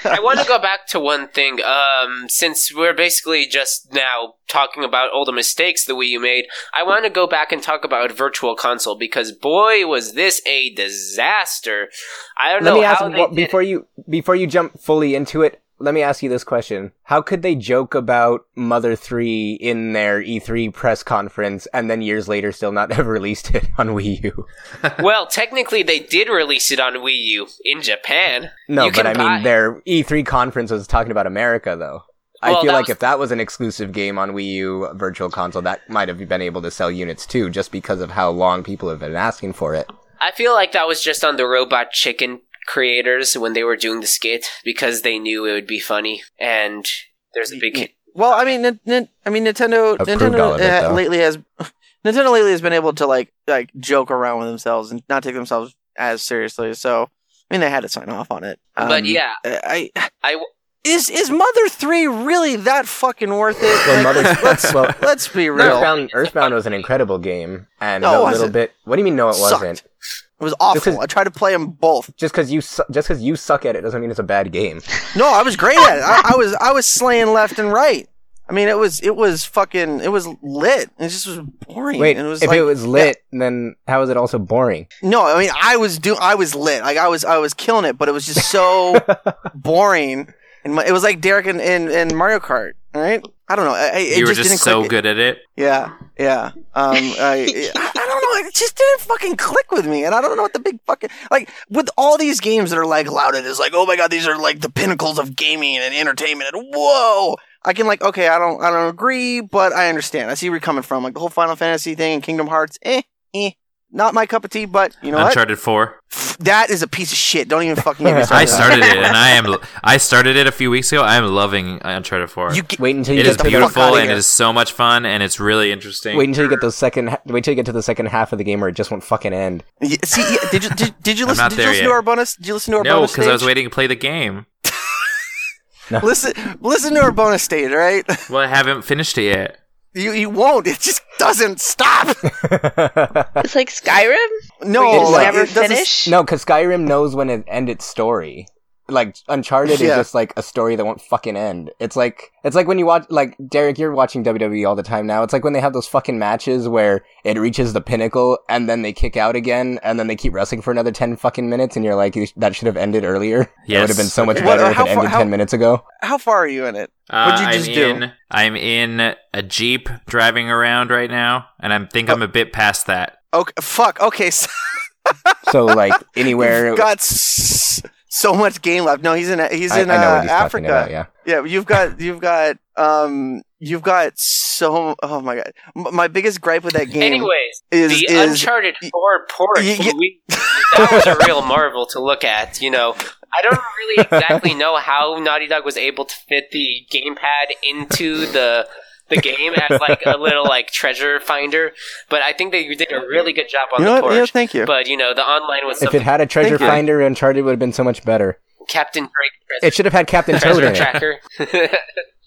I want to go back to one thing. Um, since we're basically just now talking about all the mistakes the Wii U made, I want to go back and talk about Virtual Console because boy, was this a disaster! I don't Let know me ask they well, did before you before you jump fully into it. Let me ask you this question: How could they joke about Mother Three in their E3 press conference, and then years later still not have released it on Wii U? well, technically, they did release it on Wii U in Japan. No, You but I buy- mean, their E3 conference was talking about America, though. I Well, feel like was- if that was an exclusive game on Wii U Virtual Console, that might have been able to sell units too, just because of how long people have been asking for it. I feel like that was just on the Robot Chicken creators when they were doing the skit because they knew it would be funny. And there's a big Well, I mean, Nin- Nin- I mean, Nintendo, Approved Nintendo all it, uh, though. lately has Nintendo lately has been able to like like joke around with themselves and not take themselves as seriously. So, I mean, they had to sign off on it. But Um, yeah, I, I is is Mother Three really that fucking worth it? Well, Like, Mother's- let's well, let's be real. Earthbound, Earthbound was an incredible game, and No, a little wasn't. bit. What do you mean? No, it Sucked. wasn't. It was awful. I tried to play them both. Just because you su- just because you suck at it doesn't mean it's a bad game. No, I was great at it. I, I was I was slaying left and right. I mean, it was it was fucking it was lit. It just was boring. Wait, and it was if like, it was lit, then how is it also boring? No, I mean I was do I was lit. Like I was I was killing it, but it was just so boring. And my, it was like Derek and, and, and Mario Kart. Right, I don't know. I, it you were just, so click. good at it. Yeah, yeah. Um, I, I I don't know. It just didn't fucking click with me, and I don't know what the big fucking like with all these games that are like lauded as like, oh my god, these are like the pinnacles of gaming and entertainment, and whoa. I can like, okay, I don't, I don't agree, but I understand. I see where you're coming from. Like the whole Final Fantasy thing and Kingdom Hearts, eh, eh, not my cup of tea. But you know what? Uncharted Four. That is a piece of shit. Don't even fucking get me I started. on that. started it, and I am. I started it a few weeks ago. I am loving Uncharted Four. You get, Wait until you it get is the to fuck beautiful outta and it is so much fun and it's really interesting. wait until you get the second. Wait till you get to the second half of the game where it just won't fucking end. Yeah, see, yeah, did you did, did you listen? Did you there listen yet. to our bonus? Did you listen to our no, bonus? because I was waiting to play the game. Listen, listen to our bonus stage, right? Well, I haven't finished it yet. You you won't. It just doesn't stop. It's like Skyrim. No, where you just like, never it doesn't- finish. no, because Skyrim knows when it end its story. Like Uncharted Yeah. is just like a story that won't fucking end. It's like it's like when you watch like Derek, you're watching WWE all the time now. It's like when they have those fucking matches where it reaches the pinnacle and then they kick out again and then they keep wrestling for another ten fucking minutes and you're like that should have ended earlier. It would have been so much What- better if how it far- ended how- ten minutes ago. How far are you in it? Uh, What'd you I'm just do? in. I'm in a jeep driving around right now, and I think I'm a bit past that. Okay, fuck. Okay, so So like anywhere, you've got s- so much game left. No, he's in he's I, in I know uh, what he's Africa. about. Yeah. Yeah, you've got you've got um you've got so oh my god. M- my biggest gripe with that game anyways, is the is Uncharted 4 port, y- y- we, that was a real marvel to look at. You know, I don't really exactly know how Naughty Dog was able to fit the gamepad into the the game as like a little like treasure finder, but I think they did a really good job on you know the what? port. Yeah, thank you. But you know, the online was If it had a treasure Thank you. finder, Uncharted would have been so much better. Captain Drake It should have had Captain Toad treasure in it. tracker.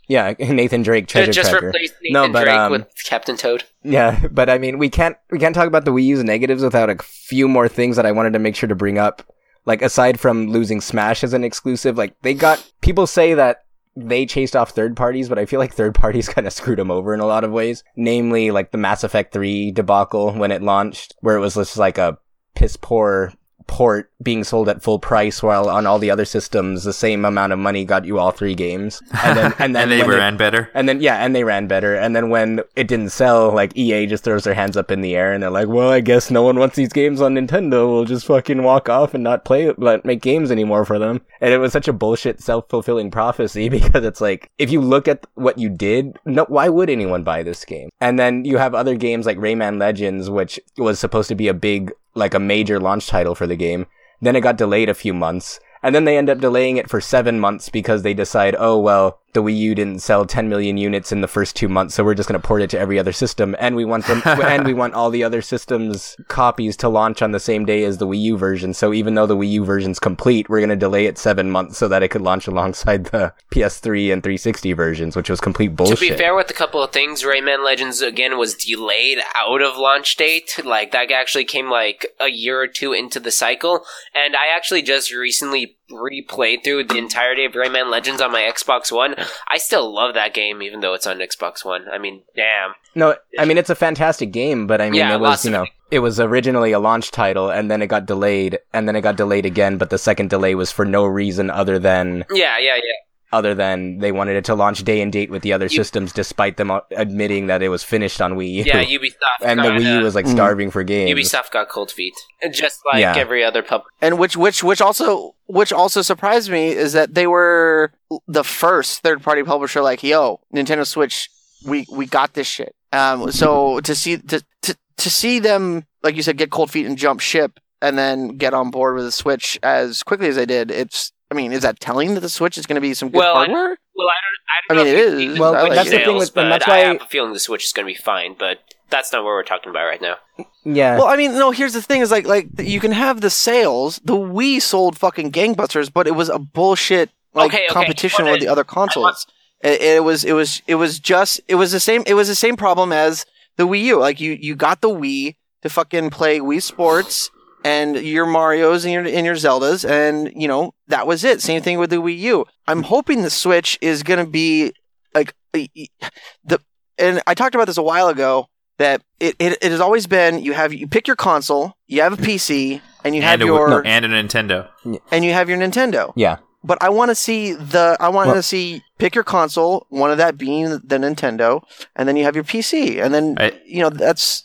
Yeah, Nathan Drake treasure Just tracker. replace Nathan No, but, Drake um, with Captain Toad. Yeah, but I mean, we can't we can't talk about the Wii U's negatives without a few more things that I wanted to make sure to bring up. Like aside from losing Smash as an exclusive, like they got people say that they chased off third parties, but I feel like third parties kind of screwed them over in a lot of ways. Namely, like the Mass Effect 3 debacle when it launched, where it was just like a piss poor port being sold at full price while on all the other systems the same amount of money got you all three games and then and then and they were it- ran better. and then yeah, and they ran better. And then when it didn't sell, like EA just throws their hands up in the air and they're like, "Well, I guess no one wants these games on Nintendo. We'll just fucking walk off and not play not make games anymore for them." And it was such a bullshit self-fulfilling prophecy because it's like if you look at what you did, no, why would anyone buy this game? And then you have other games like Rayman Legends, which was supposed to be a big, like a major launch title for the game. Then it got delayed a few months. And then they end up delaying it for seven months because they decide, oh, well, the Wii U didn't sell 10 million units in the first two months, so we're just going to port it to every other system. And we want them, and we want all the other systems copies to launch on the same day as the Wii U version. So even though the Wii U version's complete, we're going to delay it seven months so that it could launch alongside the PS3 and 360 versions, which was complete bullshit. To be fair with a couple of things, Rayman Legends again was delayed out of launch date. Like that actually came like a year or two into the cycle, and I actually just recently replayed through the entirety of Rayman Legends on my Xbox One. I still love that game, even though it's on Xbox One. I mean, damn. No, I mean it's a fantastic game, but I mean Yeah, it was you know it was originally a launch title and then it got delayed and then it got delayed again, but the second delay was for no reason other than Yeah, yeah, yeah. Other than they wanted it to launch day and date with the other You- systems, despite them uh, admitting that it was finished on Wii U. Yeah, Ubisoft. and the Wii U uh, was like Mm. starving for games. Ubisoft got cold feet, just like Yeah. every other pub. and which which which also which also surprised me is that they were the first third party publisher like yo Nintendo Switch we we got this shit um so to see to, to to see them like you said get cold feet and jump ship and then get on board with the Switch as quickly as they did, it's. I mean, is that telling that the Switch is going to be some good Well, I- hardware? Well, I don't. I I don't mean, know it if we've is. seen Well, like Switch it. that's the thing with- and but that's I why- have a feeling the Switch is going to be fine. But that's not what we're talking about right now. Yeah. Well, I mean, no. Here's the thing: is like, like you can have the sales. The Wii sold fucking gangbusters, but it was a bullshit like Okay, okay, competition but with the other consoles. It, it was, it was, it was just, it was the same. It was the same problem as the Wii U. Like you, you got the Wii to fucking play Wii Sports and your Mario's and your and your Zeldas, and you know that was it. Same thing with the Wii U. I'm hoping the Switch is gonna be like the. And I talked about this a while ago that it, it, it has always been you have you pick your console, you have a PC, and you have and, a, your and a Nintendo. and you have your Nintendo. yeah. But I want to see the I want Well- to see pick your console, one of that being the Nintendo, and then you have your PC, and then I- you know that's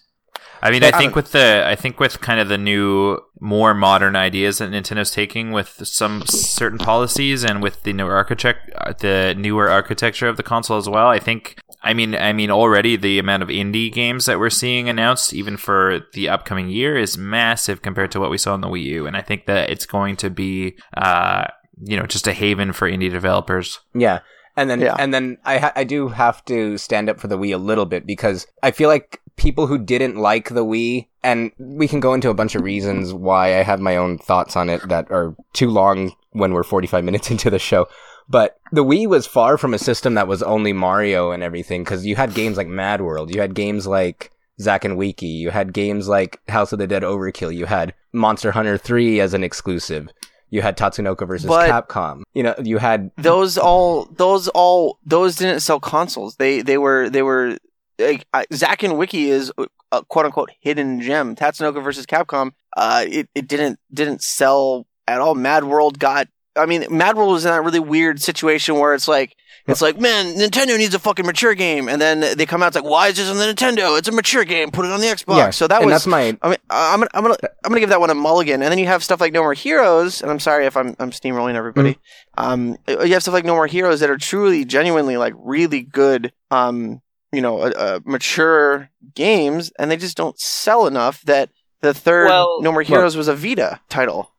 I mean, But I I think don't- with the I think with kind of the new, more modern ideas that Nintendo's taking with some certain policies and with the newer architect, uh, the newer architecture of the console as well. I think. I mean, I mean, already the amount of indie games that we're seeing announced, even for the upcoming year, is massive compared to what we saw on the Wii U. And I think that it's going to be, uh, you know, just a haven for indie developers. Yeah. And then, Yeah. and then I, ha- I do have to stand up for the Wii a little bit because I feel like people who didn't like the Wii, and we can go into a bunch of reasons why I have my own thoughts on it that are too long when we're 45 minutes into the show. But the Wii was far from a system that was only Mario and everything because you had games like Mad World, you had games like Zack and Wiki, you had games like House of the Dead Overkill, you had Monster Hunter 3 as an exclusive. You had Tatsunoko versus But- Capcom. You know, you had those all those all those didn't sell consoles. They they were they were like I- and Wiki is a quote unquote hidden gem. Tatsunoko versus Capcom. Uh, it it didn't didn't sell at all. Mad World got. I mean, Mad World was in that really weird situation where it's like. It's like, man, Nintendo needs a fucking mature game, and then they come out. It's like, why is this on the Nintendo? It's a mature game. Put it on the Xbox. yeah. So that was that's my I mean, I'm gonna, I'm gonna, I'm gonna give that one a mulligan. And then you have stuff like No More Heroes, and I'm sorry if I'm, I'm steamrolling everybody. Um, you have stuff like No More Heroes that are truly, genuinely, like really good, um, you know, uh, uh, mature games, and they just don't sell enough that the third Well- No More Heroes was a Vita title.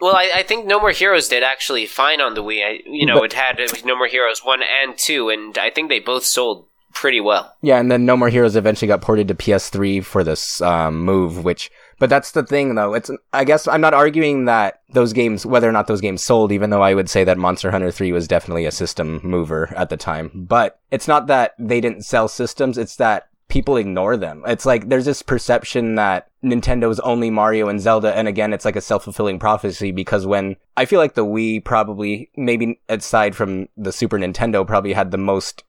Well, I, I think No More Heroes did actually fine on the Wii. I, you know, But- it had No More Heroes one and two, and I think they both sold pretty well. Yeah, and then No More Heroes eventually got ported to PS3 for this um, move, which, but that's the thing though. It's, I guess I'm not arguing that those games, whether or not those games sold, even though I would say that Monster Hunter 3 was definitely a system mover at the time. But it's not that they didn't sell systems, it's that people ignore them. It's like there's this perception that Nintendo's only Mario and Zelda, and again, it's like a self-fulfilling prophecy because when I feel like the Wii probably, maybe aside from the Super Nintendo, probably had the most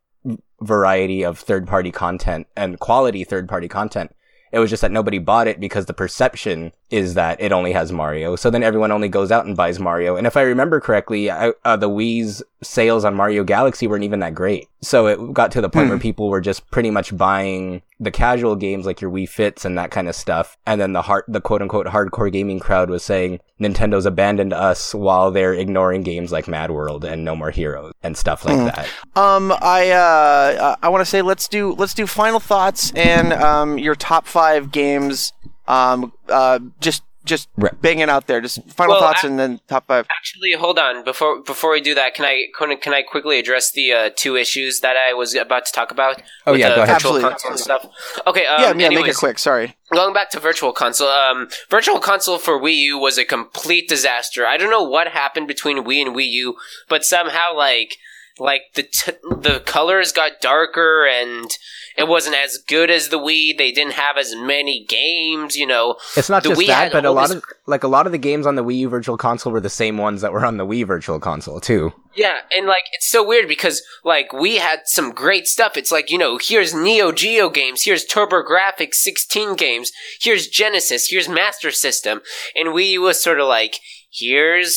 variety of third party content and quality third party content. It was just that nobody bought it because the perception is that it only has Mario. So then everyone only goes out and buys Mario. And if I remember correctly, I, uh, the Wii's sales on Mario Galaxy weren't even that great. So it got to the point where people were just pretty much buying the casual games like your Wii Fits and that kind of stuff. And then the hard, the quote unquote hardcore gaming crowd was saying Nintendo's abandoned us while they're ignoring games like Mad World and No More Heroes and stuff like that. Um, I, uh, I want to say let's do, let's do final thoughts and um, your top five games. Um, uh, just, just Right. bang it out there. Just final Well, thoughts I- and then top five. Actually, hold on before before we do that. Can I can, I- can I quickly address the uh, two issues that I was about to talk about? Oh, with yeah, the go ahead. Virtual Absolutely. console stuff. Okay. Um, yeah, yeah. Make it quick. Sorry. Going back to Virtual Console, um, Virtual Console for Wii U was a complete disaster. I don't know what happened between Wii and Wii U, but somehow like like the t- the colors got darker and it wasn't as good as the Wii. They didn't have as many games, you know. It's not The just Wii that, but a lot this- of like a lot of the games on the Wii U Virtual Console were the same ones that were on the Wii Virtual Console too. Yeah, and like it's so weird because like we had some great stuff. It's like you know, here's Neo Geo games, here's TurboGrafx 16 games, here's Genesis, here's Master System, and Wii U was sort of like here's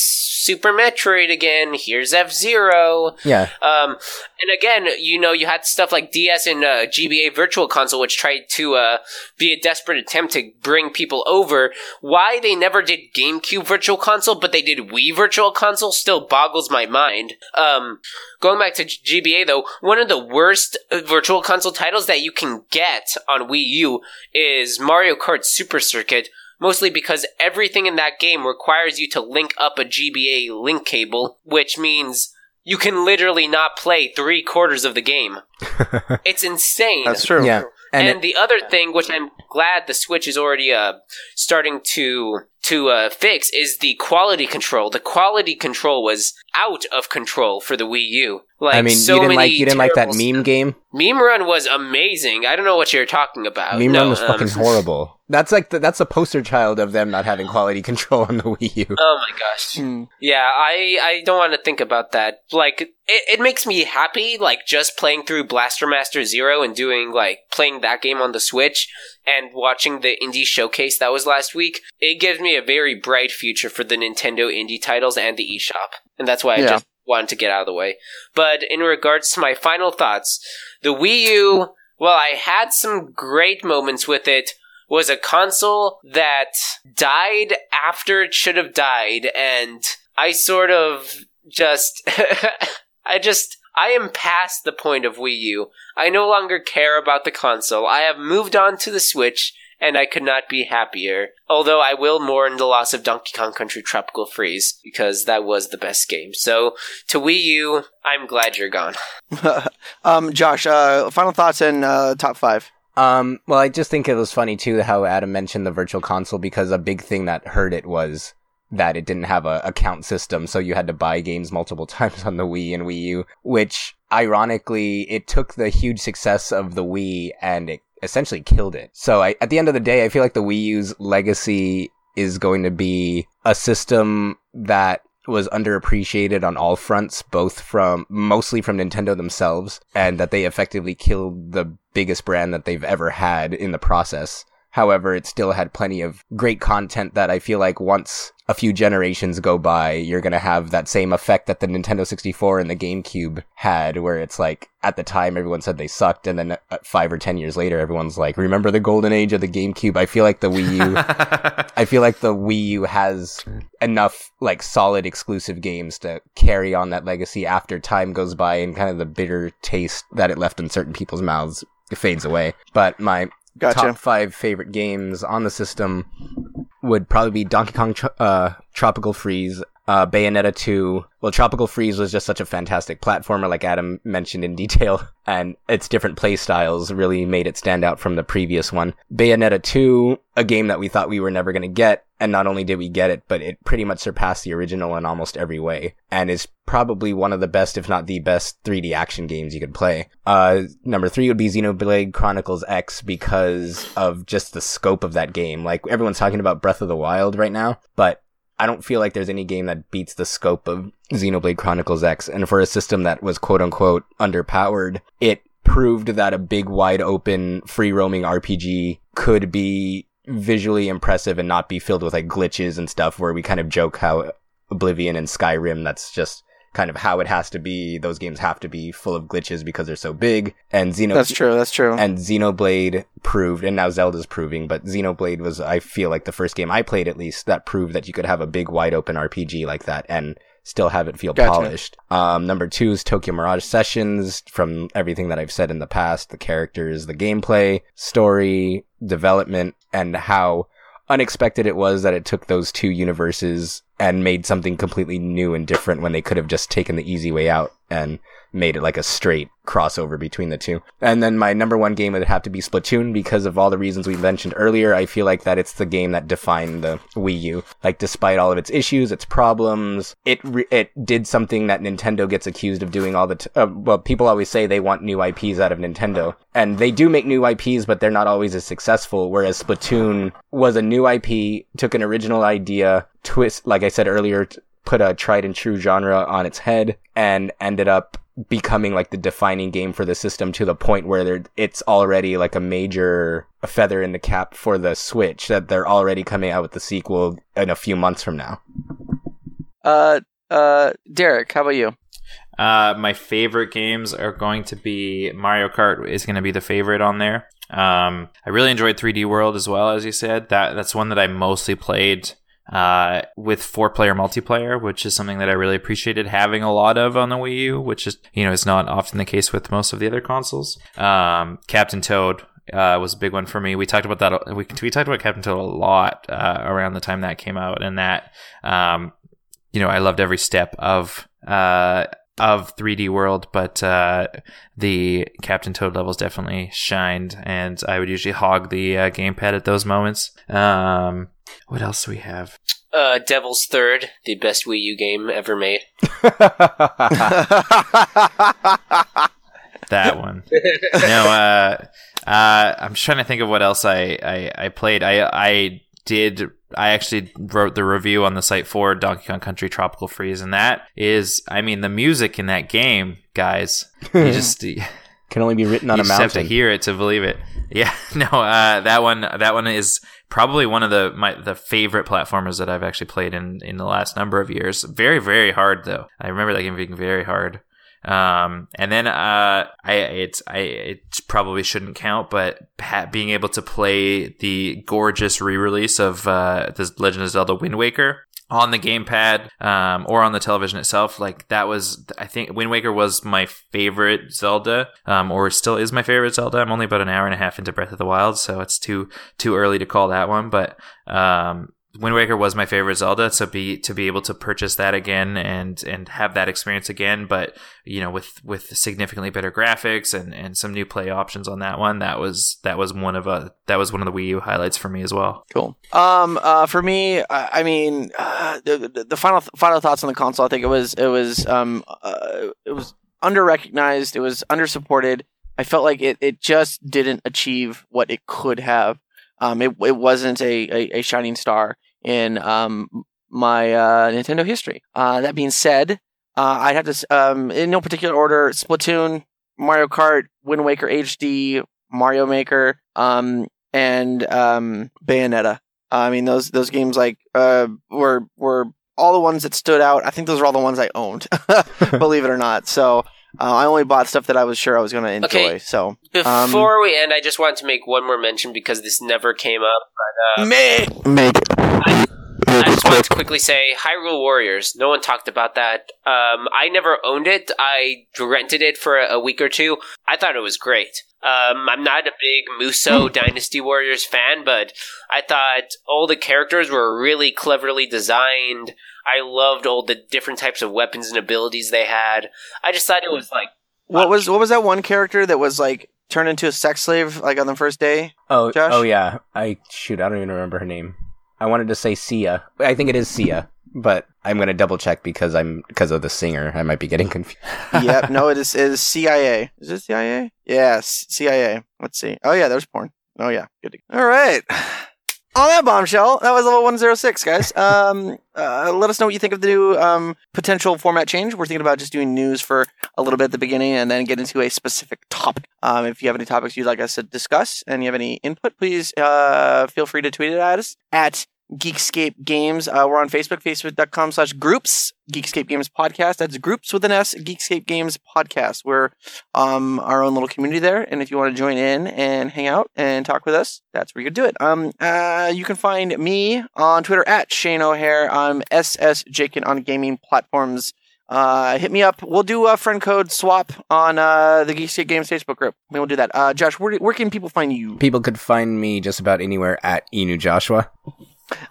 Super Metroid again, here's F Zero. Yeah, Um, and again, you know, you had stuff like DS and uh, GBA Virtual Console, which tried to uh, be a desperate attempt to bring people over. Why they never did GameCube Virtual Console, but they did Wii Virtual Console, still boggles my mind. Um, going back to GBA though, one of the worst uh, Virtual Console titles that you can get on Wii U is Mario Kart Super Circuit. Mostly because everything in that game requires you to link up a GBA link cable, which means you can literally not play three quarters of the game. it's insane. That's true. yeah, And, and, it, the other thing, which I'm glad the Switch is already uh, starting to to uh, fix, is the quality control. The quality control was out of control for the Wii U. Like, I mean, so you didn't many like you didn't like that terrible meme game. Meme Run was amazing. I don't know what you're talking about. Meme No, Run was um, fucking horrible. That's like the, that's a poster child of them not having quality control on the Wii U. Oh my gosh. Hmm. Yeah, I I don't want to think about that. Like it, it makes me happy like just playing through Blaster Master 0 and doing like playing that game on the Switch and watching the indie showcase that was last week. It gives me a very bright future for the Nintendo indie titles and the eShop. And that's why I Yeah. just wanted to get out of the way. But in regards to my final thoughts, the Wii U, well, I had some great moments with it was a console that died after it should have died, and I sort of just. I just. I am past the point of Wii U. I no longer care about the console. I have moved on to the Switch, and I could not be happier. Although I will mourn the loss of Donkey Kong Country Tropical Freeze, because that was the best game. So, to Wii U, I'm glad you're gone. um, Josh, uh, final thoughts and uh, top five. Um, well, I just think it was funny too how Adam mentioned the virtual console because a big thing that hurt it was that it didn't have a account system, so you had to buy games multiple times on the Wii and Wii U, which ironically it took the huge success of the Wii and it essentially killed it. So I, at the end of the day, I feel like the Wii U's legacy is going to be a system that was underappreciated on all fronts, both from mostly from Nintendo themselves, and that they effectively killed the biggest brand that they've ever had in the process. However, it still had plenty of great content that I feel like once a few generations go by, you're going to have that same effect that the Nintendo 64 and the GameCube had, where it's like, at the time, everyone said they sucked, and then uh, five or ten years later, everyone's like, remember the golden age of the GameCube? I feel like the Wii U I feel like the Wii U has enough like solid exclusive games to carry on that legacy after time goes by and kind of the bitter taste that it left in certain people's mouths fades away. But my Gotcha. top five favorite games on the system would probably be Donkey Kong uh, Tropical Freeze, uh, Bayonetta 2. Well, Tropical Freeze was just such a fantastic platformer, like Adam mentioned in detail, and its different play styles really made it stand out from the previous one. Bayonetta 2, a game that we thought we were never going to get, and not only did we get it, but it pretty much surpassed the original in almost every way, and is probably one of the best, if not the best, 3D action games you could play. Uh, number three would be Xenoblade Chronicles X because of just the scope of that game. Like, everyone's talking about Breath of the Wild right now, but I don't feel like there's any game that beats the scope of Xenoblade Chronicles X. And for a system that was quote unquote underpowered, it proved that a big, wide open, free roaming RPG could be visually impressive and not be filled with like glitches and stuff where we kind of joke how Oblivion and Skyrim, that's just kind of how it has to be. Those games have to be full of glitches because they're so big. And Xeno- That's true. That's true. and Xenoblade proved, and now Zelda's proving, but Xenoblade was, I feel like, the first game I played at least that proved that you could have a big, wide open RPG like that and still have it feel Gotcha. polished. Um, number two is Tokyo Mirage Sessions. From everything that I've said in the past, the characters, the gameplay, story, development, and how unexpected it was that it took those two universes and made something completely new and different when they could have just taken the easy way out and made it like a straight crossover between the two. And then my number one game would have to be Splatoon because of all the reasons we mentioned earlier. I feel like that it's the game that defined the Wii U. Like despite all of its issues, its problems, it re- it did something that Nintendo gets accused of doing all the t- uh, well people always say they want new IPs out of Nintendo. And they do make new IPs, but they're not always as successful whereas Splatoon was a new IP, took an original idea, twist like I said earlier, put a tried and true genre on its head and ended up becoming like the defining game for the system to the point where they're, it's already like a major feather in the cap for the Switch that they're already coming out with the sequel in a few months from now. Uh, uh, Derek, how about you? Uh, my favorite games are going to be Mario Kart is going to be the favorite on there. Um, I really enjoyed 3D World as well, as you said. That that's one that I mostly played uh, with four player multiplayer, which is something that I really appreciated having a lot of on the Wii U, which is you know is not often the case with most of the other consoles. Um, Captain Toad uh, was a big one for me. We talked about that. We we talked about Captain Toad a lot uh, around the time that came out, and that um, you know I loved every step of uh, of 3D World, but uh, the Captain Toad levels definitely shined, and I would usually hog the uh, gamepad at those moments. Um, what else do we have? Uh, Devil's Third, the best Wii U game ever made. that one. no, uh, uh, I'm just trying to think of what else I, I, I played. I I did. I actually wrote the review on the site for Donkey Kong Country Tropical Freeze, and that is, I mean, the music in that game, guys. You just Can only be written on a just have to hear it to believe it. Yeah, no, uh, that one that one is probably one of the my the favorite platformers that I've actually played in in the last number of years. Very very hard though. I remember that game being very hard. Um, and then uh, I it's I it probably shouldn't count, but being able to play the gorgeous re-release of uh, the Legend of Zelda Wind Waker on the gamepad um, or on the television itself like that was i think wind waker was my favorite zelda um, or still is my favorite zelda. I'm only about an hour and a half into breath of the wild so it's too too early to call that one but um, Wind Waker was my favorite Zelda, so be to be able to purchase that again and and have that experience again, but you know with with significantly better graphics and and some new play options on that one, that was that was one of a that was one of the Wii U highlights for me as well. Cool. Um, uh, for me, I, I mean, uh, the, the final final thoughts on the console. I think it was it was um uh, it was under recognized. It was under supported. I felt like it, it just didn't achieve what it could have. Um, it it wasn't a, a, a shining star in um my uh, Nintendo history. Uh, that being said, uh, I'd have to um in no particular order: Splatoon, Mario Kart, Wind Waker HD, Mario Maker, um, and um, Bayonetta. I mean, those those games like uh were were all the ones that stood out. I think those are all the ones I owned, believe it or not. So uh, I only bought stuff that I was sure I was going to enjoy. Okay. So Um, Before we end, I just wanted to make one more mention because this never came up. But uh, me make I just wanted to quickly say Hyrule Warriors. No one talked about that. Um, I never owned it. I rented it for a, a week or two. I thought it was great. Um, I'm not a big Muso Dynasty Warriors fan, but I thought all the characters were really cleverly designed. I loved all the different types of weapons and abilities they had. I just thought it was like what was what was that one character that was like turned into a sex slave like on the first day? Oh, Josh? oh yeah. I shoot. I don't even remember her name. I wanted to say Sia. I think it is Sia, but I'm gonna double check because I'm because of the singer. I might be getting confused. yep, no, it is it is CIA. Is it CIA? Yes, CIA. Let's see. Oh yeah, there's porn. Oh yeah, good. All right. On that bombshell, that was level 106, guys. Um, uh, let us know what you think of the new um, potential format change. We're thinking about just doing news for a little bit at the beginning and then get into a specific topic. Um, if you have any topics you'd like us to discuss and you have any input, please uh, feel free to tweet it at us at Geekscape Games. Uh, we're on Facebook, facebook.com slash groups, Geekscape Games Podcast. That's groups with an S, Geekscape Games Podcast. We're um, our own little community there. And if you want to join in and hang out and talk with us, that's where you do it. Um, uh, you can find me on Twitter at Shane O'Hare. I'm SS Jakin on gaming platforms. Uh, hit me up. We'll do a friend code swap on uh, the Geekscape Games Facebook group. We'll do that. Uh, Josh, where, where can people find you? People could find me just about anywhere at Inu Joshua.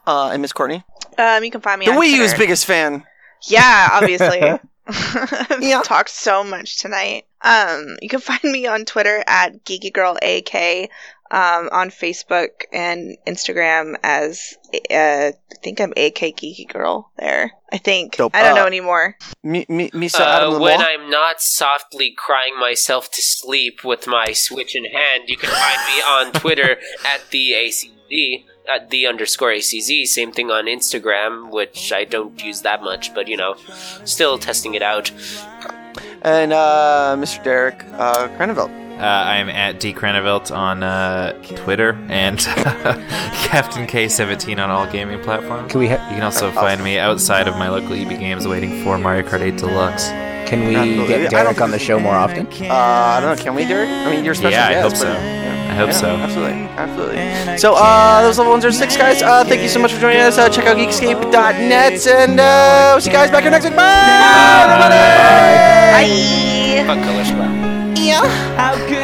Uh, and Miss Courtney, Um, you can find me the on Wii U's biggest fan. Yeah, obviously. Yeah. Talked so much tonight. Um, you can find me on Twitter at Geeky Girl AK, um, on Facebook and Instagram as uh, I think I'm AK Geeky Girl there. I think Dope. I don't Uh, know anymore. Mi- mi- Misa Adam uh, when I'm not softly crying myself to sleep with my Switch in hand, you can find me on Twitter at the ACZ, at the underscore ACZ. Same thing on Instagram, which I don't use that much, but you know, still testing it out. and uh, Mr. Derek uh, Cranevelt. Uh, I'm at D Cranevelt on uh, Twitter and Captain K17 on all gaming platforms. Can we ha- You can also find me outside of my local EB games waiting for Mario Kart 8 Deluxe. Can we Absolutely. Get Derek on the show more often? Uh, I don't know. Can we, Derek? I mean, you're a special Yeah, I guest. hope but- so. yeah. I hope Yeah, so. Absolutely, absolutely. So, uh, that was level 106, guys. Uh, thank you so much for joining us. Uh, check out geekscape.net, and uh, we'll see you guys back here next week. Bye, everybody! Bye. Fuck color splat. Yeah. How good